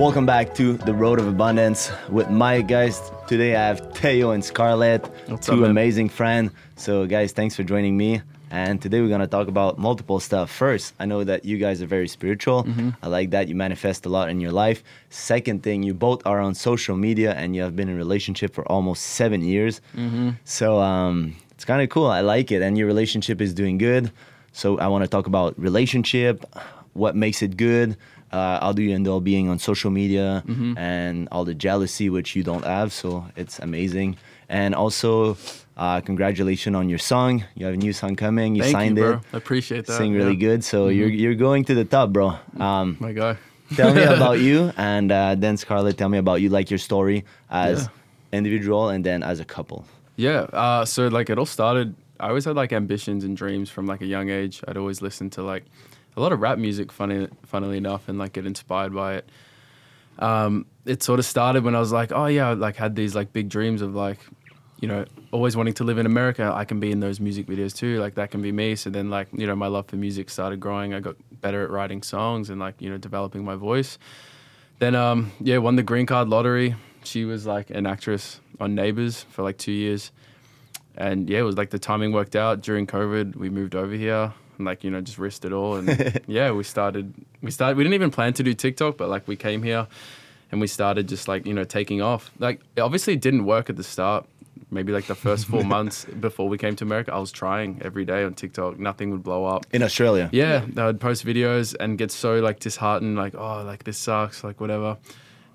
Welcome back to the Road of Abundance with my guys. Today I have Teo and Scarlett, What's two up, amazing friends. So, guys, thanks for joining me. And today we're gonna talk about multiple stuff. First, I know that you guys are very spiritual. Mm-hmm. I like that you manifest a lot in your life. Second thing, you both are on social media and you have been in a relationship for almost seven years. Mm-hmm. So um, it's kind of cool. I like it, and your relationship is doing good. So I want to talk about relationship, what makes it good. Uh, how do you end up being on social media Mm-hmm. and all the jealousy which you don't have? So it's amazing. And also, uh, congratulations on your song. You have a new song coming. You Thank signed you, bro. it. I appreciate that. Sing really yeah. Mm-hmm. good. So you're you're going to the top, bro. Um, My guy. tell me about you, and uh, then Scarlett, tell me about you, like your story as Yeah. individual and then as a couple. Yeah. Uh, so like it all started. I always had like ambitions and dreams from like a young age. I'd always listen to like a lot of rap music, funny, funnily enough, and like get inspired by it. Um, it sort of started when I was like, oh yeah, I like had these like big dreams of like, you know, always wanting to live in America. I can be in those music videos too. Like that can be me. So then like you know my love for music started growing. I got better at writing songs and like you know developing my voice. Then um yeah, won the green card lottery. She was like an actress on Neighbours for like two years, and yeah, it was like the timing worked out during COVID. We moved over here like you know just risked it all, and yeah, we started. We started. We didn't even plan to do TikTok, but like we came here, and we started just like you know taking off. Like obviously it didn't work at the start. Maybe like the first four months before we came to America, I was trying every day on TikTok. Nothing would blow up. In Australia. Yeah, I'd post videos and get so like disheartened, like oh, like this sucks, like whatever.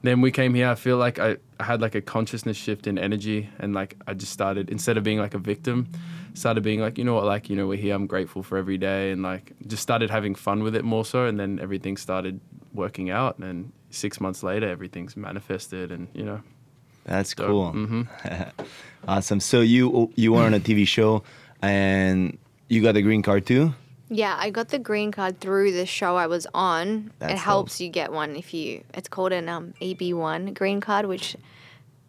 Then we came here. I feel like I, I had like a consciousness shift in energy, and like I just started instead of being like a victim, started being like you know what, like you know we're here. I'm grateful for every day, and like just started having fun with it more so. And then everything started working out, and six months later, everything's manifested, and you know. That's So, cool. mhm. awesome. So you you were on a TV show and you got the green card too? Yeah, I got the green card through the show I was on. That's it helps you get one if you. It's called an um, EB1 green card, which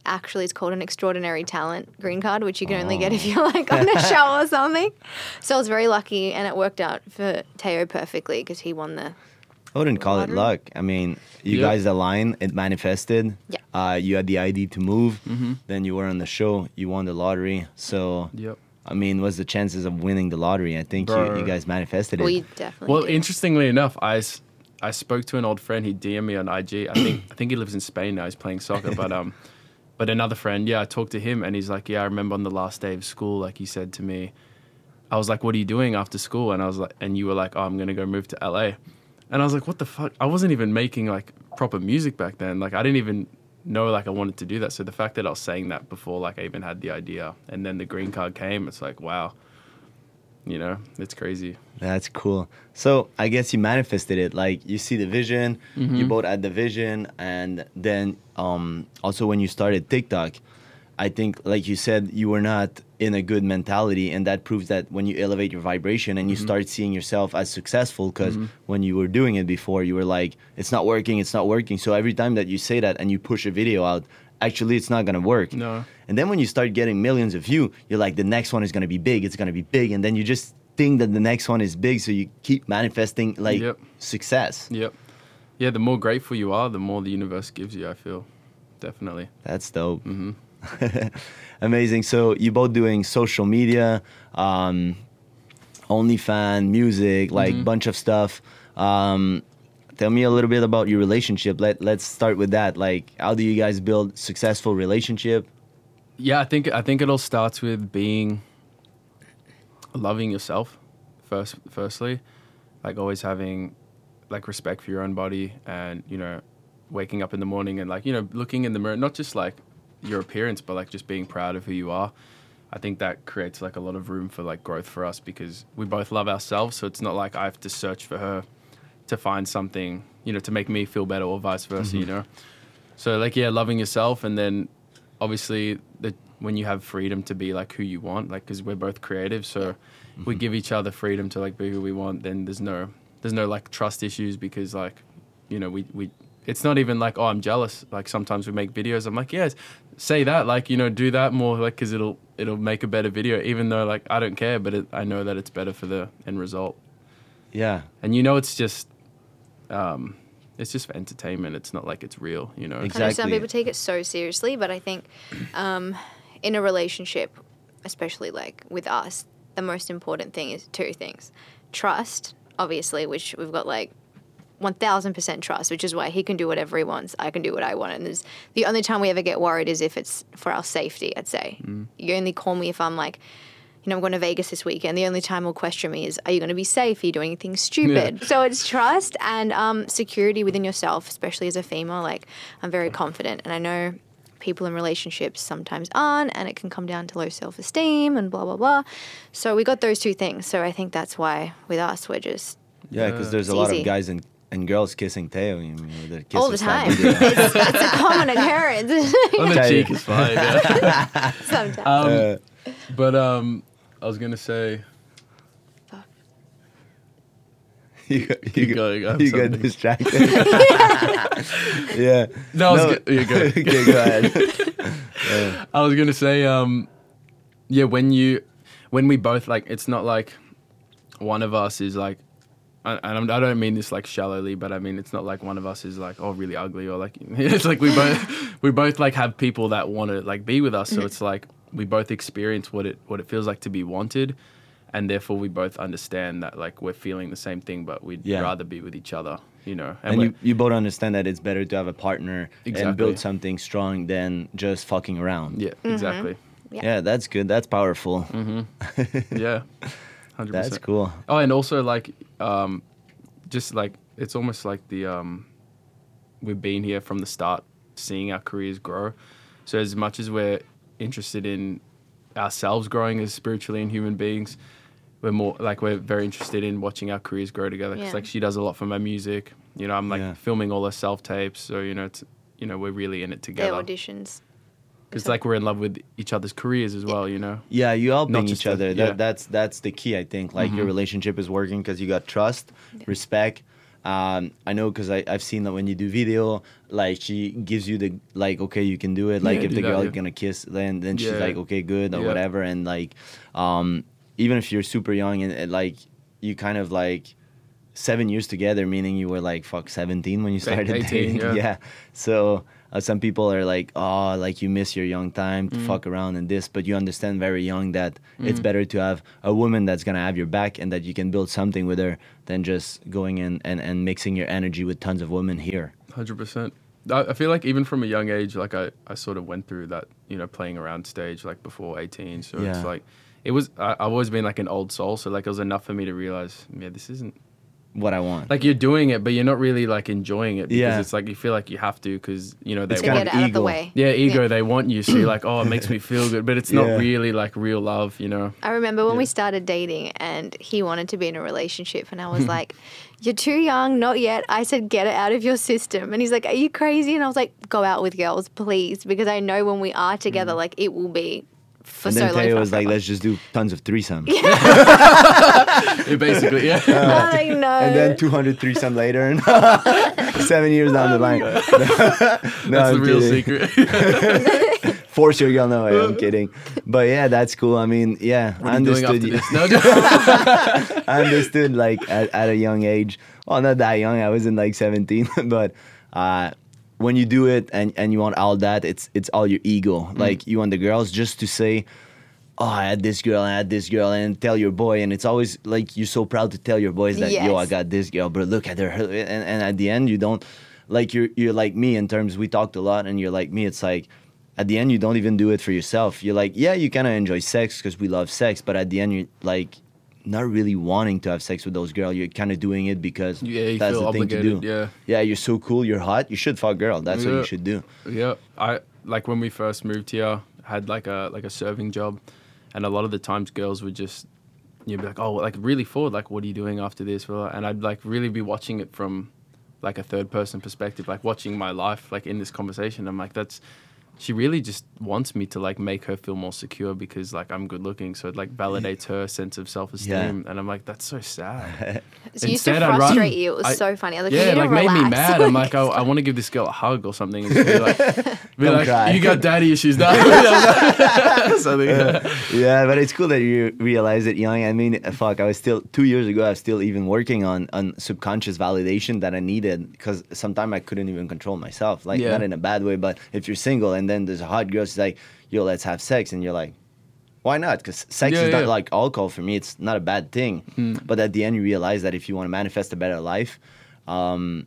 actually is called an extraordinary talent green card, which you can only get if Oh. you're like on a show or something. So I was very lucky, and it worked out for Teo perfectly because he won the. I wouldn't call it luck. I mean, you Yeah. guys aligned, it manifested. Yeah. Uh, you had the ID to move. Mm-hmm. Then you were on the show. You won the lottery. So, Yep. I mean, what's the chances of winning the lottery? I think you, you guys manifested it. We definitely. Well, did. interestingly enough, I, I spoke to an old friend. He DM'd me on IG. I think I think he lives in Spain now. He's playing soccer, but um, but another friend, yeah, I talked to him, and he's like, yeah, I remember on the last day of school, like he said to me, I was like, what are you doing after school? And I was like, and you were like, oh, I'm gonna go move to LA, and I was like, what the fuck? I wasn't even making like proper music back then. Like I didn't even know like I wanted to do that. So the fact that I was saying that before like I even had the idea, and then the green card came, it's like wow. You know, it's crazy. That's cool. So I guess you manifested it. Like you see the vision, you mm-hmm. both had the vision, and then um, also when you started TikTok, I think like you said, you were not in a good mentality, and that proves that when you elevate your vibration and you start seeing yourself as successful, because when you were doing it before, you were like, it's not working, it's not working. So every time that you say that and you push a video out, actually it's not gonna work. No. And then when you start getting millions of views, you're like, the next one is gonna be big. It's gonna be big, and then you just think that the next one is big, so you keep manifesting like Yep. success. Yep. Yeah, the more grateful you are, the more the universe gives you, I feel. Definitely. That's dope. hmm Amazing. So you both doing social media, um, OnlyFans, music, like Mhm. bunch of stuff. Um, tell me a little bit about your relationship. Let Let's start with that. Like, how do you guys build successful relationship? Yeah, I think I think it all starts with being loving yourself first firstly. Like always having like respect for your own body and, you know, waking up in the morning and like, you know, looking in the mirror, not just like your appearance, but like just being proud of who you are. I think that creates like a lot of room for like growth for us because we both love ourselves. So it's not like I have to search for her to find something, you know, to make me feel better or vice versa, you mm-hmm. know? So like, yeah, loving yourself. And then obviously the, when you have freedom to be like who you want, like, cause we're both creative. So we mm-hmm. give each other freedom to like be who we want. Then there's no, there's no like trust issues because like, you know, we, we, it's not even like, oh, I'm jealous. Like sometimes we make videos. I'm like, yes, say that, like, you know, do that more, like, cause it'll, it'll make a better video, even though like I don't care, but it, I know that it's better for the end result. Yeah. And you know, it's just, um, it's just for entertainment. It's not like it's real, you know. I know some people take it so seriously, but I think um, in a relationship, especially like with us, the most important thing is two things: trust, obviously, which we've got like. 1000% trust, which is why he can do whatever he wants. I can do what I want. And there's, the only time we ever get worried is if it's for our safety, I'd say. You only call me if I'm like, you know, I'm going to Vegas this weekend. The only time he'll question me is, are you going to be safe? Are you doing anything stupid? So it's trust and um, security within yourself, especially as a female. Like, I'm very confident. And I know people in relationships sometimes aren't, and it can come down to low self esteem and blah, blah, blah. So we got those two things. So I think that's why with us, we're just Yeah, because there's a lot easy. of guys and, and girls kissing Teo. You know, all the time. it's, it's a common occurrence On the cheek is fine. Yeah. sometimes. Um, Uh, but um, I was gonna say, you got, you got, going, have you got distracted. yeah. No, was go- yeah, go. okay, go ahead. I was gonna say, um, yeah, when you, when we both like, it's not like one of us is like, and I'm- I don't mean this like shallowly, but I mean it's not like one of us is like, oh, really ugly or like, it's like we both, we both like have people that want to like be with us, so it's like we both experience what it what it feels like to be wanted, and therefore we both understand that like we're feeling the same thing, but we'd Yeah. rather be with each other, you know. And we're- you, you both understand that it's better to have a partner and build something strong than just fucking around. yeah, exactly. Yeah. Yeah, that's good. That's powerful. Yeah, 100%. That's cool. Oh, and also like, um, just like it's almost like the um, we've been here from the start, seeing our careers grow. So as much as we're interested in ourselves growing as spiritually and human beings, we're more like we're very interested in watching our careers grow together. Because Yeah. like she does a lot for my music. You know, I'm like Yeah. filming all her self tapes. So you know, it's you know we're really in it Their together. auditions. Because like we're in love with each other's careers as well. You know. Yeah, you helping Not each just the- other. yeah. Mm-hmm. That, that's that's the key. I think like your relationship is working because you got trust, respect. Um, I know because I've seen that when you do video, like she gives you the like, okay, you can do it. Like Yeah, if the that, girl yeah. gonna kiss, then then she's like, okay, good or whatever. And like, um, even if you're super young and, and like you kind of like seven years together, meaning you were like fuck seventeen when you started 18, dating. yeah. yeah. So uh, some people are like, oh, like you miss your young time Mm. to fuck around and this, but you understand very young that it's Mm. better to have a woman that's gonna have your back and that you can build something with her than just going in and, and mixing your energy with tons of women here. Hundred percent. I I feel like even from a young age, like I, I sort of went through that, you know, playing around stage like before eighteen. So Yeah. it's like, it was. I, I've always been like an old soul, so like it was enough for me to realize, yeah, this isn't What I want. like you're doing it, but you're not really like enjoying it because Yeah. it's like you feel like you have to because you know they It's To kind want. get of it out of the ego. way. Yeah, ego. Yeah. They want you, so you're like, oh, it makes me feel good, but it's not Yeah. really like real love, you know. I remember when Yeah. we started dating and he wanted to be in a relationship and I was like, You're too young, not yet. I said, Get it out of your system. And he's like, Are you crazy? And I was like, Go out with girls, please. Because I know when we are together, mm. like it will be for and so then long. Teo for was like, let's just do tons of threesomes. Yeah, basically, yeah. I'm like, no. And then 200 threesome later, and seven years down the line. no, That's I'm the real kidding. secret. Force your girl. No, I'm kidding. But yeah, that's cool. I mean, yeah, I are you doing understood after you. this? No, I understood like at, at a young age. Well, not that young. I wasn't like 17, but uh, when you do it and, and you want all that, it's it's all your ego. Mm. Like you want the girls just to say, "Oh, I had this girl, I had this girl," and tell your boy. And it's always like you're so proud to tell your boys that, "Yo, I got this girl," but look at her. And, and at the end, you don't like you're you're like me in terms we talked a lot, and you're like me. It's like. At the end, you don't even do it for yourself. You're like, yeah, you kind of enjoy sex because we love sex, but at the end, you're like, not really wanting to have sex with those girls. You're kind of doing it because yeah, that's the thing to do. Yeah. Yeah, you're so cool. You're hot. You should fuck girl. That's what you should do. Yeah, I like when we first moved here, had like a like a serving job, and a lot of the times girls would just you'd be like, oh, like really forward, like what are you doing after this? And I'd like really be watching it from like a third person perspective, like watching my life like in this conversation. I'm like, that's she really just wants me to like make her feel more secure because like I'm good looking, so it like validates her sense of self esteem. And I'm like, that's so sad. It used to Instead, I'd frustrate you. It was I- so funny. I was like, yeah, you like to made me mad. I'm like, oh, I want to give this girl a hug or something. And be like, be like cry. you got daddy issues now. Something. yeah, but it's cool that you realize it young. I mean, fuck, I was still two years ago. I was still even working on on subconscious validation that I needed because sometimes I couldn't even control myself. Like Yeah. not in a bad way, but if you're single and then there's a hot girl, she's like, "Yo, let's have sex," and you're like. Why not? Because sex Yeah, is not like alcohol for me. It's not a bad thing. But at the end, you realize that if you want to manifest a better life, um,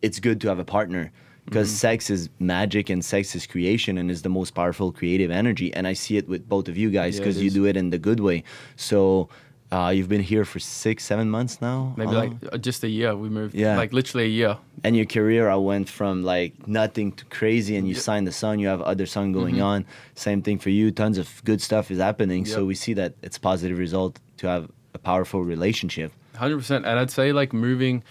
it's good to have a partner because sex is magic and sex is creation and is the most powerful creative energy. And I see it with both of you guys Yeah, because you do it in the good way. So uh, you've been here for six, seven months now, Maybe Uh, like just a year. We moved. Yeah. Like literally a year. and your career I went from like nothing to crazy and you signed the song you have other song going on same thing for you tons of good stuff is happening so we see that it's positive result to have a powerful relationship Hundred percent, and I'd say like moving.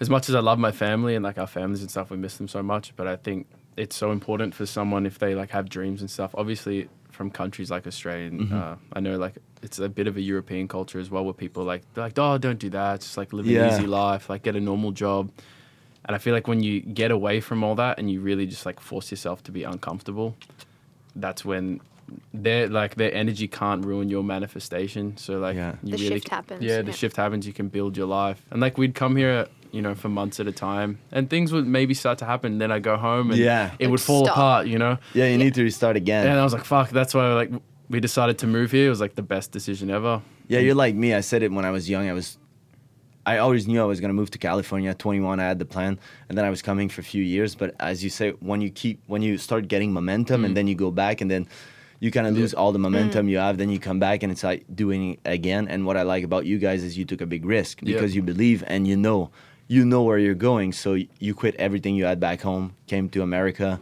As much as I love my family and like our families and stuff, we miss them so much. But I think it's so important for someone if they like have dreams and stuff. Obviously, from countries like Australia, and, uh, I know like it's a bit of a European culture as well, where people like they're like, oh, don't do that. Just like live Yeah. an easy life, like get a normal job. And I feel like when you get away from all that and you really just like force yourself to be uncomfortable, that's when their like their energy can't ruin your manifestation. So like Yeah. you The really shift happens, Yeah, the yeah. shift happens. You can build your life. And like we'd come here, you know, for months at a time, and things would maybe start to happen. Then I go home and Yeah. it Would would fall stop. apart. You know. yeah you need to restart again And I was like, fuck. That's why like we decided to move here. It was like the best decision ever. Yeah, you're like me. I said it when I was young. I was, I always knew I was gonna move to California. At 21, I had the plan, and then I was coming for a few years. But as you say, when you keep, when you start getting momentum, and mm. then you go back, and then you kind of lose all the momentum mm. you have. Then you come back, and it's like doing it again. And what I like about you guys is you took a big risk Yeah. because you believe and you know, you know where you're going. So you quit everything you had back home, came to America,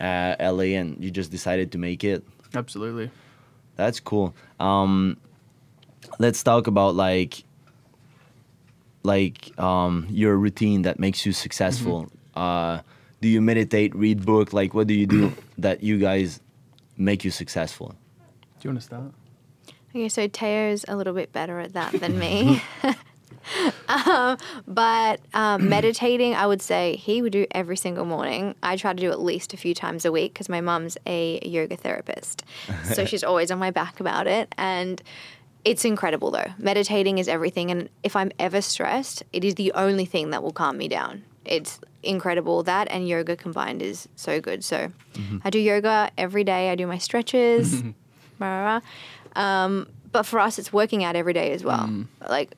uh, LA, and you just decided to make it. Absolutely. That's cool. Um, let's talk about like like um, your routine that makes you successful. Uh, do you meditate, read book? Like, what do you do that you guys make you successful? Do you want to start? Okay, so Teo's a little bit better at that than me. um, but um, meditating, I would say he would do every single morning. I try to do at least a few times a week because my mum's a yoga therapist. So she's always on my back about it. And it's incredible though. Meditating is everything. And if I'm ever stressed, it is the only thing that will calm me down. It's incredible. That and yoga combined is so good. So I do yoga every day, I do my stretches. Um, but for us, it's working out every day as well. Like,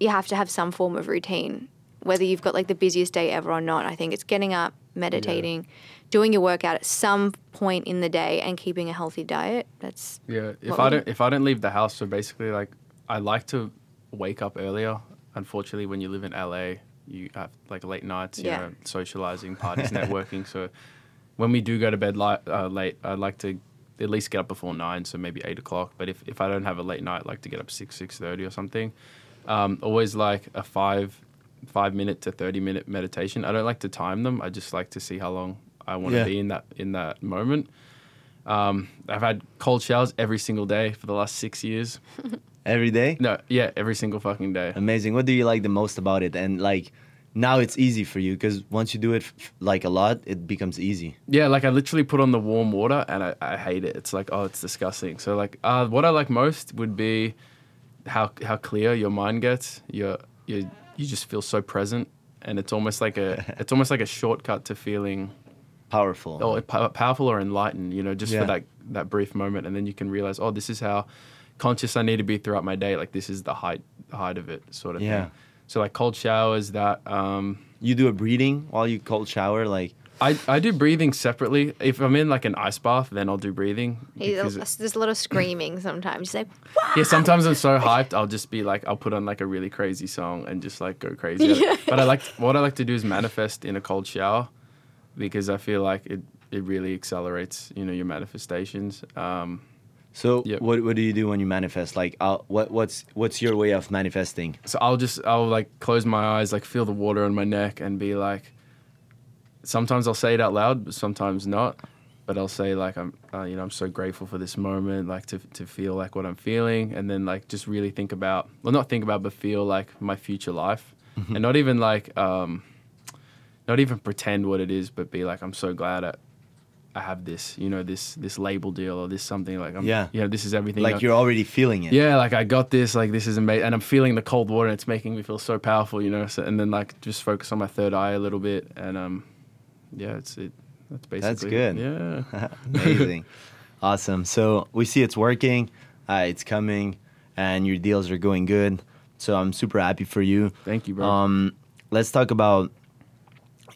you have to have some form of routine, whether you've got like the busiest day ever or not. I think it's getting up, meditating, doing your workout at some point in the day, and keeping a healthy diet. That's Yeah. If I don't if I don't leave the house, so basically like I like to wake up earlier. Unfortunately, when you live in LA, you have like late nights, you Yeah. know, socializing, parties, networking. So when we do go to bed li- uh, late, I like to at least get up before nine, so maybe eight o'clock. But if, if I don't have a late night, I like to get up six six thirty or something. Um, always like a five five minute to thirty minute meditation. I don't like to time them. I just like to see how long I want to Yeah. be in that in that moment. Um, I've had cold showers every single day for the last six years. Every day? No, yeah, every single fucking day. Amazing. What do you like the most about it? And like, now it's easy for you because once you do it f- like a lot, it becomes easy. Yeah, like I literally put on the warm water and I, I hate it. It's like, oh, it's disgusting. So like, uh, what I like most would be how how clear your mind gets. You you you just feel so present, and it's almost like a it's almost like a shortcut to feeling Powerful. oh, pow- powerful or enlightened. You know, just Yeah. for that that brief moment, and then you can realize, oh, this is how conscious I need to be throughout my day. Like this is the height the height of it, sort of Yeah. thing. So like cold showers, that. Um, You do a breathing while you cold shower, like I, I do breathing separately. If I'm in like an ice bath, then I'll do breathing. he's because- a, there's a lot of screaming sometimes. He's like, yeah, sometimes I'm so hyped, I'll just be like, I'll put on like a really crazy song and just like go crazy. at. But I like what I like to do is manifest in a cold shower because I feel like it it really accelerates you know your manifestations. Um, So Yep. what what do you do when you manifest? Like uh, what what's what's your way of manifesting? so I'll just I'll like close my eyes, like feel the water on my neck, and be like. Sometimes I'll say it out loud, but sometimes not. but I'll say like I'm, uh, you know, I'm so grateful for this moment, like to to feel like what I'm feeling, and then like just really think about, well, not think about, but feel like my future life, and not even like, um, not even pretend what it is, but be like, I'm so glad I, I have this, you know, this this label deal or this something like, I'm, Yeah. you know, this is everything. Like I- you're already feeling it. yeah, like I got this, like this is amazing, and I'm feeling the cold water, and it's making me feel so powerful, you know. So, and then like just focus on my third eye a little bit, and um, yeah, it's it. That's basically That's good. Yeah, Amazing. awesome. So we see it's working, uh, it's coming, and your deals are going good. So I'm super happy for you. thank you, bro. Um, let's talk about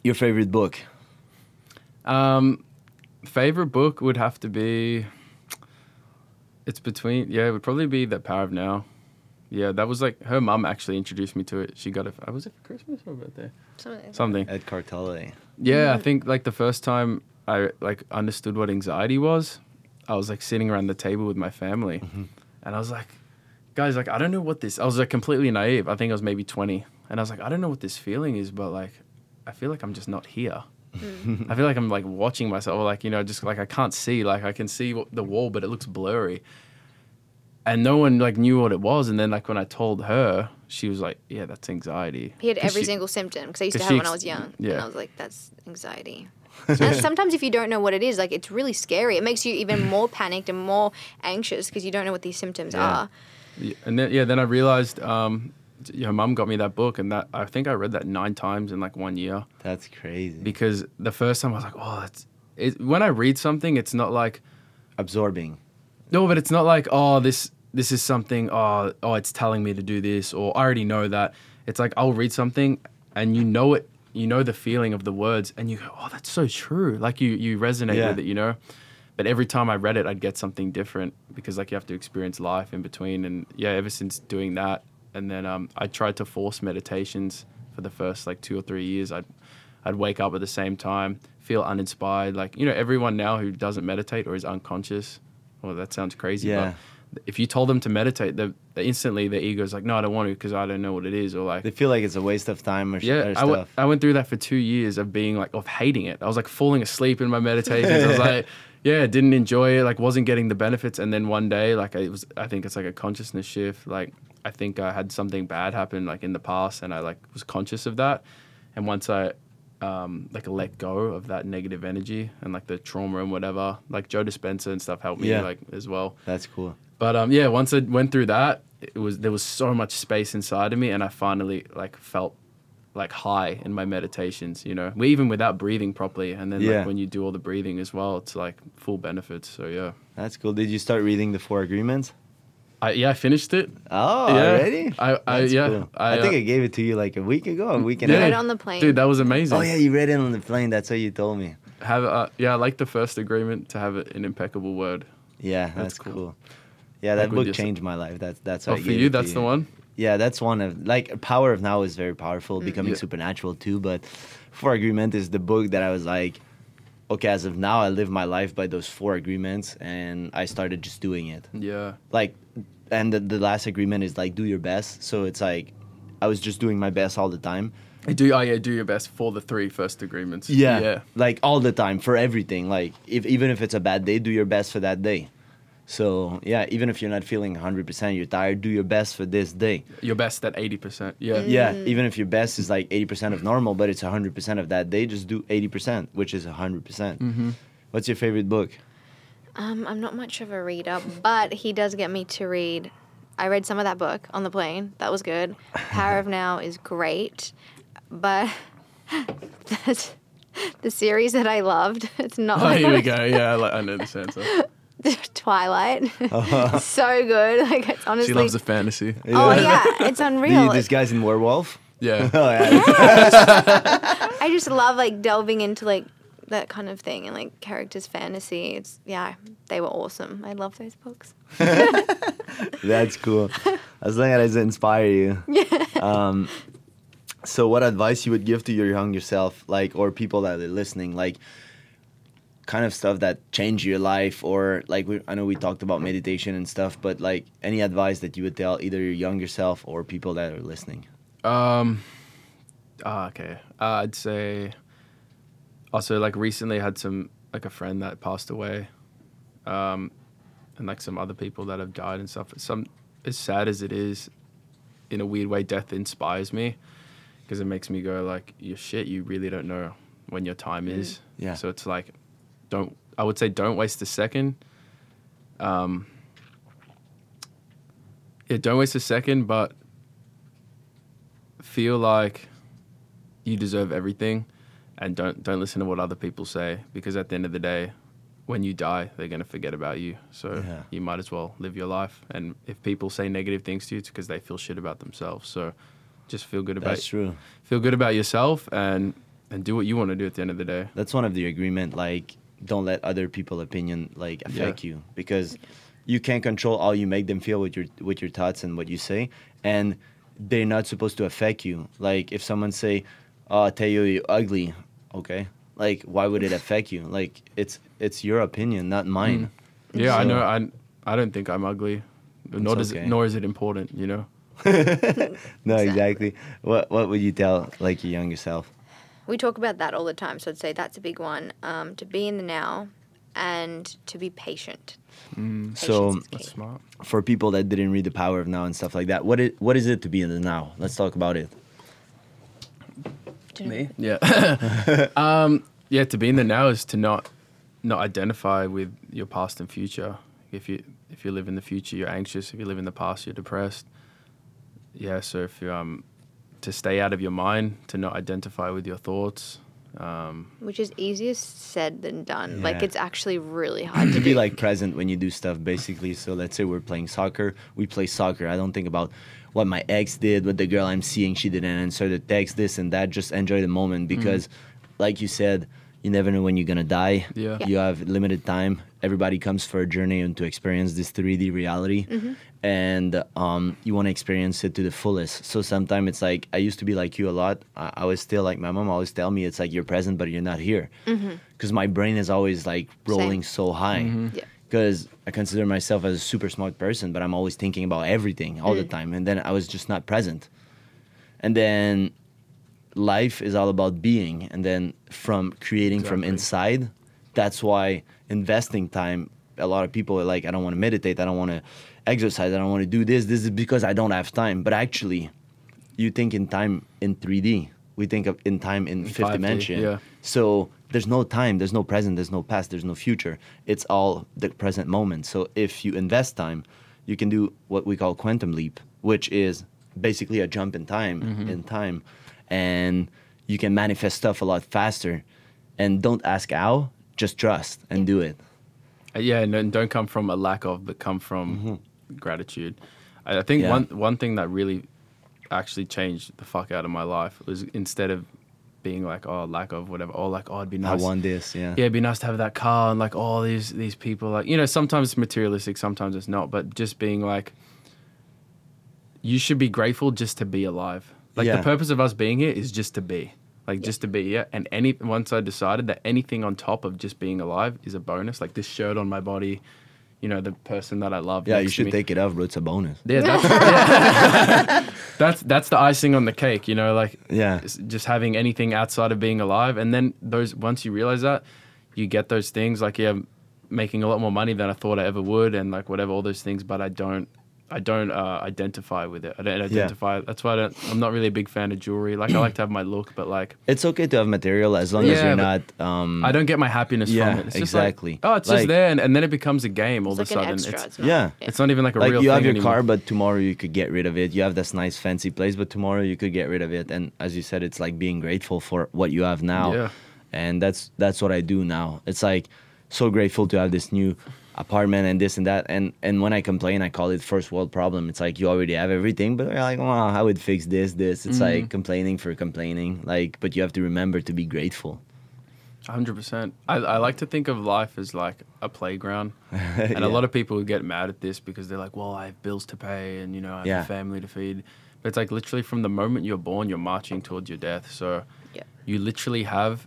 your favorite book. Um, favorite book would have to be. It's between yeah, it would probably be The Power of Now. Yeah, that was like her mum actually introduced me to it. She got it. uh, Was it for Christmas or birthday? Something. Something. Eckhart Tolle. Yeah, I think like the first time I like understood what anxiety was, I was like sitting around the table with my family, and I was like, guys, like I don't know what this. I was like completely naive. I think I was maybe twenty, and I was like, I don't know what this feeling is, but like, I feel like I'm just not here. I feel like I'm like watching myself, or like you know, just like I can't see. Like I can see what- the wall, but it looks blurry. And no one like knew what it was. And then like when I told her, she was like, "Yeah, that's anxiety." He had every she- single symptom because I used to have she it when I was young. And yeah. I was like, that's anxiety. and sometimes if you don't know what it is, like it's really scary. It makes you even more panicked and more anxious because you don't know what these symptoms Yeah. are. Yeah, and then yeah, then I realized um, you know, mum got me that book, and that I think I read that nine times in like one year That's crazy. because the first time I was like, oh, it's it, when I read something, it's not like Absorbing. no, but it's not like oh this this is something oh oh it's telling me to do this or I already know that. It's like I'll read something and you know it, you know the feeling of the words, and you go oh that's so true. Like you you resonate Yeah. with it, you know. But every time I read it, I'd get something different because like you have to experience life in between. And yeah, ever since doing that, and then um, I tried to force meditations for the first like two or three years. I'd I'd wake up at the same time, feel uninspired. Like you know, everyone now who doesn't meditate or is unconscious. Well, that sounds crazy, Yeah. If you told them to meditate, the instantly their ego's like, no, I don't want to because I don't know what it is, or like They feel like it's a waste of time or, sh- yeah, or I stuff. went, I went through that for two years of being like, of hating it. I was like falling asleep in my meditations. I was like, yeah, didn't enjoy it, like wasn't getting the benefits. And then one day, like it was, I think it's like a consciousness shift. Like I think I had something bad happen like in the past and I like was conscious of that. And once I um, like let go of that negative energy and like the trauma and whatever, like Joe Dispenza and stuff helped me Yeah. like as well. That's cool. But um, yeah, once I went through that, it was there was so much space inside of me, and I finally like felt like high in my meditations. You know, even without breathing properly, and then Yeah. like when you do all the breathing as well, it's like full benefits. So yeah, That's cool. Did you start reading the Four Agreements? I yeah I finished it. Oh, Yeah. already? I- I- That's yeah, cool. I, I, think uh, I gave it to you like a week ago, a week and Yeah. a Read it on the plane. Dude, that was amazing. Oh yeah, you read it on the plane. That's what you told me. Have uh, yeah, I like the first agreement to have an impeccable word. Yeah, that's, That's cool. cool. Yeah, that book changed my life. That's that's. Oh, for you, that's the one. Yeah, that's one of like Power of Now is very powerful, mm, becoming Yeah. supernatural too. But Four Agreement is the book that I was like, okay, as of now, I live my life by those four agreements, and I started just doing it. Yeah, Like, and the, the last agreement is like do your best. So it's like, I was just doing my best all the time. I do. Oh yeah, do your best for the three first agreements. Yeah, yeah. like all the time for everything. Like if even if it's a bad day, do your best for that day. So yeah, even if you're not feeling 100%, you're tired, do your best for this day. Your best at eighty percent. Yeah. Yeah, even if your best is like 80% of normal, but it's 100% of that day, just do 80%, which is 100%. percent Mm-hmm. What's your favorite book? Um, I'm not much of a reader, but he does get me to read. I read some of that book on the plane. That was good. Power of Now is great, but that's the series that I loved. It's not Oh, here we go. Yeah, I, like, I know this answer. Twilight. so good. Like it's honestly. She loves the fantasy. oh yeah, it's The, unreal. this guy's in Werewolf? Yeah. Oh, yeah. I just love like delving into like that kind of thing and like characters fantasy. It's yeah, they were awesome. I love those books. That's cool. As long as it inspire you. Yeah. Um, so, what advice you would give to your younger self, like, or people that are listening, like, kind of stuff that changed your life, or like, we, I know we talked about meditation and stuff, but like, any advice that you would tell either your younger self or people that are listening? Um. ah, okay. Uh, I'd say. Also, like recently, I had some like a friend that passed away, um, and like some other people that have died and stuff. Some as sad as it is, in a weird way, death inspires me because it makes me go like, "You shit, you really don't know when your time is." Yeah. So it's like, don't I would say don't waste a second. Um. Yeah, don't waste a second, but feel like you deserve everything and don't don't listen to what other people say because at the end of the day when you die they're going to forget about you so Yeah. you might as well live your life and if people say negative things to you it's because they feel shit about themselves so just feel good about That's true. feel good about yourself and and do what you want to do at the end of the day That's one of the agreement. Like, don't let other people' opinion like affect you because you can't control how you make them feel with your with your thoughts and what you say, and they're not supposed to affect you. Like, if someone say, "Oh, Teo, you're ugly," okay, like why would it affect you? Like, it's it's your opinion, not mine. Mm. yeah i know i i don't think i'm ugly nor does okay. it, nor is it important you know No, exactly. What what would you tell like your younger self? We talk about that all the time, so I'd say that's a big one. Um, to be in the now and to be patient. So that's smart for people that didn't read the power of now and stuff like that, what it what is it to be in the now? Let's talk about it. Do you know- Yeah. um, yeah, to be in the now is to not not identify with your past and future. If you if you live in the future, you're anxious. If you live in the past, you're depressed. Yeah, so if you um to stay out of your mind, to not identify with your thoughts. Um, Which is easier said than done. Like it's actually really hard to to be do. like present when you do stuff basically so let's say we're playing soccer we play soccer i don't think about what my ex did what the girl i'm seeing she didn't answer the text this and that just enjoy the moment because like you said you never know when you're gonna die. Yeah. Yeah. you have limited time. Everybody comes for a journey and to experience this 3d reality. Mm-hmm. And um, you want to experience it to the fullest. So sometimes it's like i used to be like you a lot. I, I was still like my mom always tell me it's like you're present but you're not here. Mm-hmm. Because my brain is always like rolling so high. Mm-hmm. Yeah. because I consider myself as a super smart person, but I'm always thinking about everything all the mm. time, and then I was just not present. And then life is all about being, and then from creating from inside. That's why investing time. A lot of people are like, I don't want to meditate, I don't want to exercise, I don't want to do this. This is because I don't have time. But actually, you think in time in 3D. We think of in time in fifth 5D, dimension. yeah. So there's no time, there's no present, there's no past, there's no future. It's all the present moment. So if you invest time, you can do what we call quantum leap, which is basically a jump in time mm-hmm. in time and you can manifest stuff a lot faster. And don't ask how, just trust and do it. Uh, yeah, and, and don't come from a lack of, but come from gratitude. I, I think Mm-hmm. Yeah. one one thing that really actually changed the fuck out of my life was instead of being like, oh, lack of whatever, or like, oh, it'd be nice. I want this, yeah. yeah, it'd be nice to have that car and like all these these people like you know sometimes it's materialistic, sometimes it's not, but just being like, you should be grateful just to be alive. Like Yeah. the purpose of us being here is just to be, like just to be here. And any once I decided that anything on top of just being alive is a bonus, like this shirt on my body, you know, the person that I love. Yeah, you should take it off, bro. It's a bonus. Yeah, that's, yeah. that's that's the icing on the cake, you know, like Yeah. just having anything outside of being alive, and then those once you realize that, you get those things like yeah, making a lot more money than I thought I ever would, and like whatever all those things, but I don't. I don't uh, identify with it. I don't identify. That's why I don't, I'm not really a big fan of jewelry. Like I like to have my look, but like It's okay to have material as long as you're not. Um, I don't get my happiness Yeah, from it. It's just exactly. Like, oh, it's Like- just there, and, and then it becomes a game all It's of like a an sudden. extra. It's, It's not, Yeah. it's not even like a like real you have thing your anymore. car but tomorrow you could get rid of it you have this nice fancy place but tomorrow you could get rid of it and as you said it's like being grateful for what you have now Yeah. and that's that's what i do now it's like so grateful to have this new apartment and this and that and and when i complain i call it first world problem it's like you already have everything but you're like oh i would fix this this it's Mm-hmm. like complaining for complaining like but you have to remember to be grateful Hundred percent. I, I like to think of life as like a playground, and Yeah. a lot of people get mad at this because they're like, "Well, I have bills to pay, and you know, I have Yeah. a family to feed." But it's like literally from the moment you're born, you're marching towards your death. So Yeah. you literally have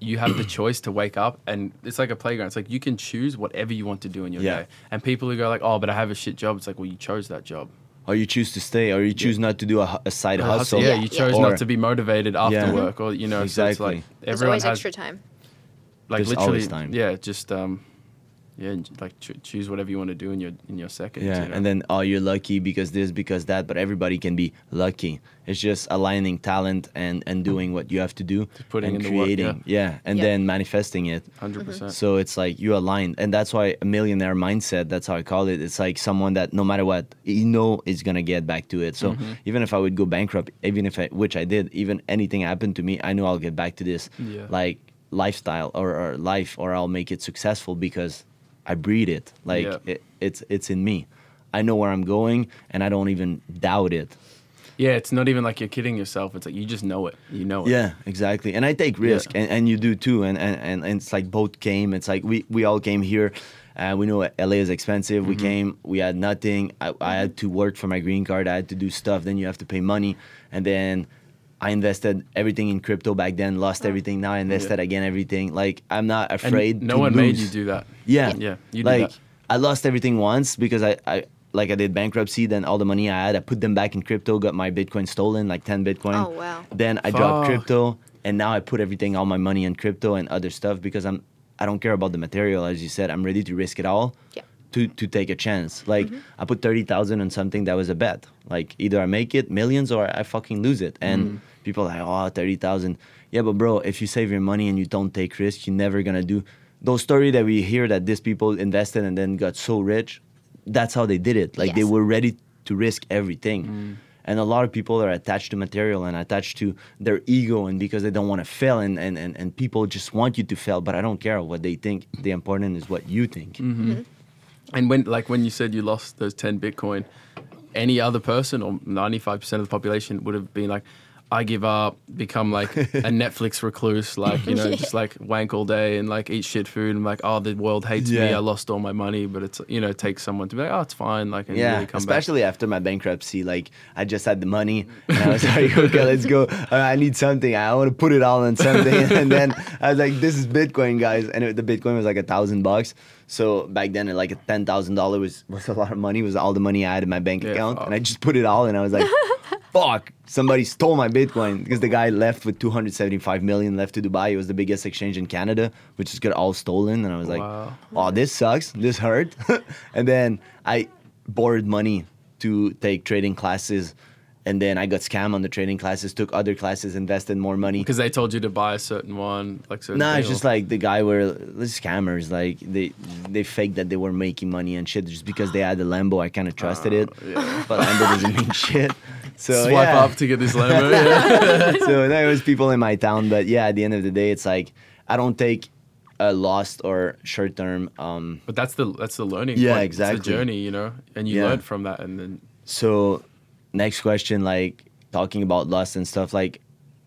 you have the choice to wake up, and it's like a playground. It's like you can choose whatever you want to do in your Yeah. day. And people who go like, "Oh, but I have a shit job," it's like, well, you chose that job. or you choose to stay or you choose not to do a, a side Uh, hustle Yeah, Yeah, you yeah. chose Or- not to be motivated after Yeah. work, or you know, so it's Exactly. like There's always has extra time. like There's literally, always time. yeah, just um, yeah, j- like ch- choose whatever you want to do in your in your seconds. Yeah, you know? and then oh, you're lucky because this, because that. But everybody can be lucky. It's just aligning talent and and doing what you have to do, putting and in the work, creating. yeah. and Yeah. then manifesting it. 100 percent. So it's like you align, and that's why a millionaire mindset. That's how I call it. It's like someone that no matter what, you know, is gonna get back to it. So Mm-hmm. even if I would go bankrupt, even if I, which I did, even anything happened to me, I know I'll get back to this, Yeah. like lifestyle or, or life, or I'll make it successful because I breed it. Like Yeah. it, it's it's in me. I know where I'm going, and I don't even doubt it. Yeah, it's not even like you're kidding yourself. It's like you just know it. You know it. Yeah, exactly. And I take risk, and, and you do too. And, and, and, and it's like both came. It's like we, we all came here. Uh, we know LA is expensive. We came, we had nothing. I, I had to work for my green card. I had to do stuff. Then you have to pay money. And then I invested everything in crypto back then, lost everything. Now I invested again everything. Like I'm not And afraid. no to one made you do that. Yeah, Yeah, you did like that. I lost everything once because I, I like I did bankruptcy. Then all the money I had, I put them back in crypto. Got my Bitcoin stolen, like ten Bitcoin. Oh, wow. Then I dropped crypto, and now I put everything, all my money in crypto and other stuff because I'm I don't care about the material. As you said, I'm ready to risk it all. Yeah. To, to take a chance, like mm-hmm. I put thirty thousand on something that was a bet. Like either I make it millions or I fucking lose it. And mm. People are like, oh, thirty thousand. Yeah, but bro, if you save your money and you don't take risks, you're never gonna do those story that we hear that these people invested and then got so rich. That's how they did it. Like they were ready to risk everything. Mm. And a lot of people are attached to material and attached to their ego and because they don't want to fail and, and, and, and people just want you to fail, but I don't care what they think. The important is what you think. Mm-hmm. Mm-hmm. And when like when you said you lost those 10 Bitcoin, any other person or 95% of the population would have been like, I give up, become like a Netflix recluse, like, you know, just like wank all day and like eat shit food and like, oh, the world hates me. I lost all my money. But it's, you know, it takes someone to be like, oh, it's fine. Like, and Yeah, really especially after my bankruptcy. Like I just had the money, and I was like, okay, let's go. I need something. I want to put it all on something. and then I was like, this is Bitcoin, guys. And it, the Bitcoin was like a thousand bucks. So back then, like a ten thousand dollar was was a lot of money. Was all the money I had in my bank Yeah, account, fuck. and I just put it all. And I was like, fuck, somebody stole my Bitcoin because the guy left with two hundred seventy five million left to Dubai. It was the biggest exchange in Canada, which just got all stolen. And I was like, Wow. oh, this sucks. This hurt. and then I borrowed money to take trading classes. And then I got scammed on the trading classes, took other classes, invested more money. Because they told you to buy a certain one, like certain No, thing, it's just like the guy were the scammers. Like they they faked that they were making money and shit just because they had the Lambo. I kind of trusted it, but Lambo doesn't mean shit. So swipe yeah. up to get this Lambo. yeah. so there was people in my town, but yeah, at the end of the day, it's like I don't take a lost or short term. Um, But that's the that's the learning. Yeah, point. It's exactly. the journey, you know, and you Yeah. learn from that, and then So, next question, like talking about lust and stuff, like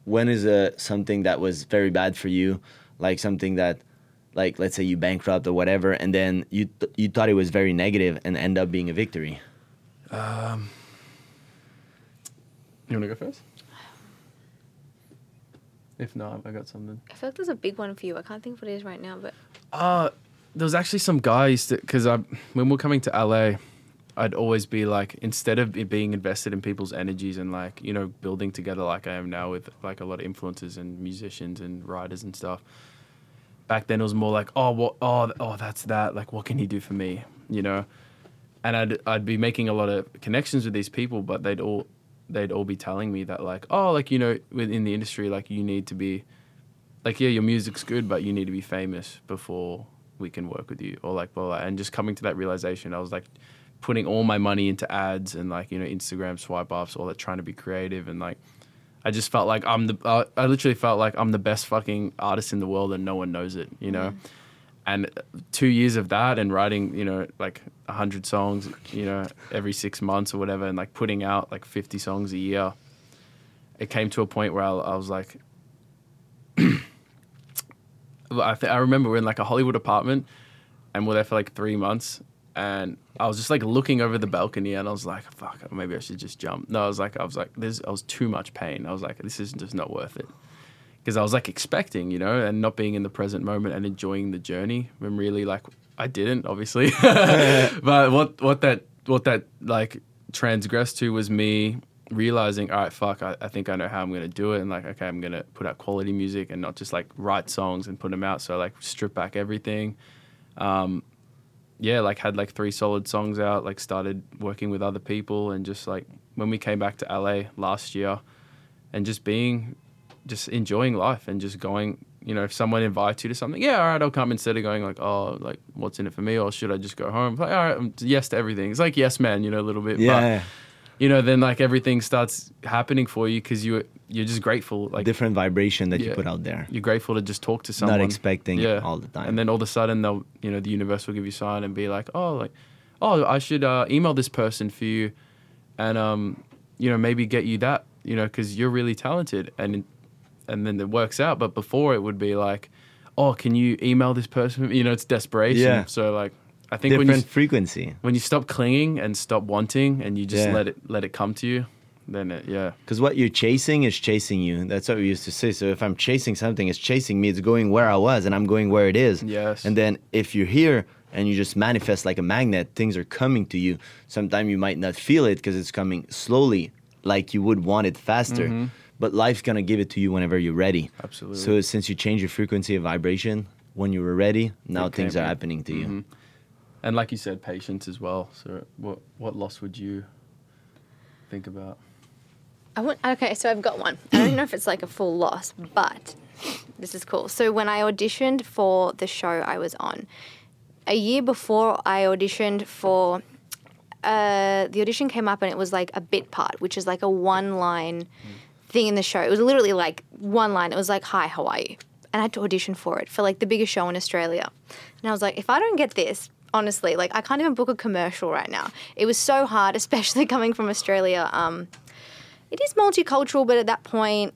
when is a something that was very bad for you, like something that, like let's say you bankrupt or whatever, and then you th- you thought it was very negative and end up being a victory. um, you want to go first. If not, I got something. I feel like there's a big one for you. I can't think of what it is right now, but Uh, there was actually some guys that because I when we're coming to LA, I'd always be like instead of being invested in people's energies and like you know building together like I am now with like a lot of influencers and musicians and writers and stuff. Back then it was more like oh what oh oh that's that like what can he do for me you know, and I'd I'd be making a lot of connections with these people, but they'd all they'd all be telling me that like oh like you know within the industry like you need to be like yeah your music's good but you need to be famous before we can work with you or like blah, blah. and just coming to that realization i was like putting all my money into ads and like you know instagram swipe ups all that trying to be creative and like i just felt like i'm the uh, i literally felt like i'm the best fucking artist in the world and no one knows it you know and two years of that and writing you know like 100 songs you know every six months or whatever and like putting out like 50 songs a year it came to a point where i, I was like I, th- I remember we're in like a Hollywood apartment and we're there for like three months. And I was just like looking over the balcony and I was like, fuck, maybe I should just jump. No, I was like, I was like, there's, I was too much pain. I was like, this is just not worth it. Because I was like expecting, you know, and not being in the present moment and enjoying the journey when really like I didn't, obviously. but what, what that, what that like transgressed to was me realizing, all right, fuck, I, I think I know how I'm gonna do it, and like, okay, I'm gonna put out quality music and not just like write songs and put them out. So like, strip back everything. Um, yeah, like had like three solid songs out. Like started working with other people, and just like when we came back to LA last year, and just being, just enjoying life and just going. You know, if someone invites you to something, yeah, all right, I'll come instead of going like, oh, like what's in it for me, or should I just go home? Like, all right, I'm yes to everything. It's like yes, man, you know, a little bit. But, Yeah, you know, then like everything starts happening for you because you you're just grateful. Like different vibration that you put out there. you're grateful to just talk to someone. Not expecting yeah. all the time. And then all of a sudden they'll you know the universe will give you a sign and be like, oh like, oh I should uh, email this person for you, and um you know maybe get you that you know because you're really talented and and then it works out. But before it would be like, oh can you email this person? You know it's desperation. Yeah. So like I think when different you frequency. when you stop clinging and stop wanting and you just Yeah. let it let it come to you, then it, yeah. Because what you're chasing is chasing you. That's what we used to say. So if I'm chasing something, it's chasing me. It's going where I was, and I'm going where it is. Yes. And then if you're here and you just manifest like a magnet, things are coming to you. Sometimes you might not feel it because it's coming slowly, like you would want it faster. Mm-hmm. But life's gonna give it to you whenever you're ready. Absolutely. So since you change your frequency of vibration when you were ready, now It things are in. happening to you. Mm-hmm. And like you said, patience as well. So what what loss would you think about? I want, okay, so I've got one. I don't know if it's like a full loss, but this is cool. So when I auditioned for the show I was on, a year before I auditioned for, uh, the audition came up and it was like a bit part, which is like a one line thing in the show. It was literally like one line. It was like, "Hi, how are you?" And I had to audition for it for like the biggest show in Australia. And I was like, if I don't get this, honestly, like I can't even book a commercial right now. It was so hard, especially coming from Australia. Um, it is multicultural, but at that point,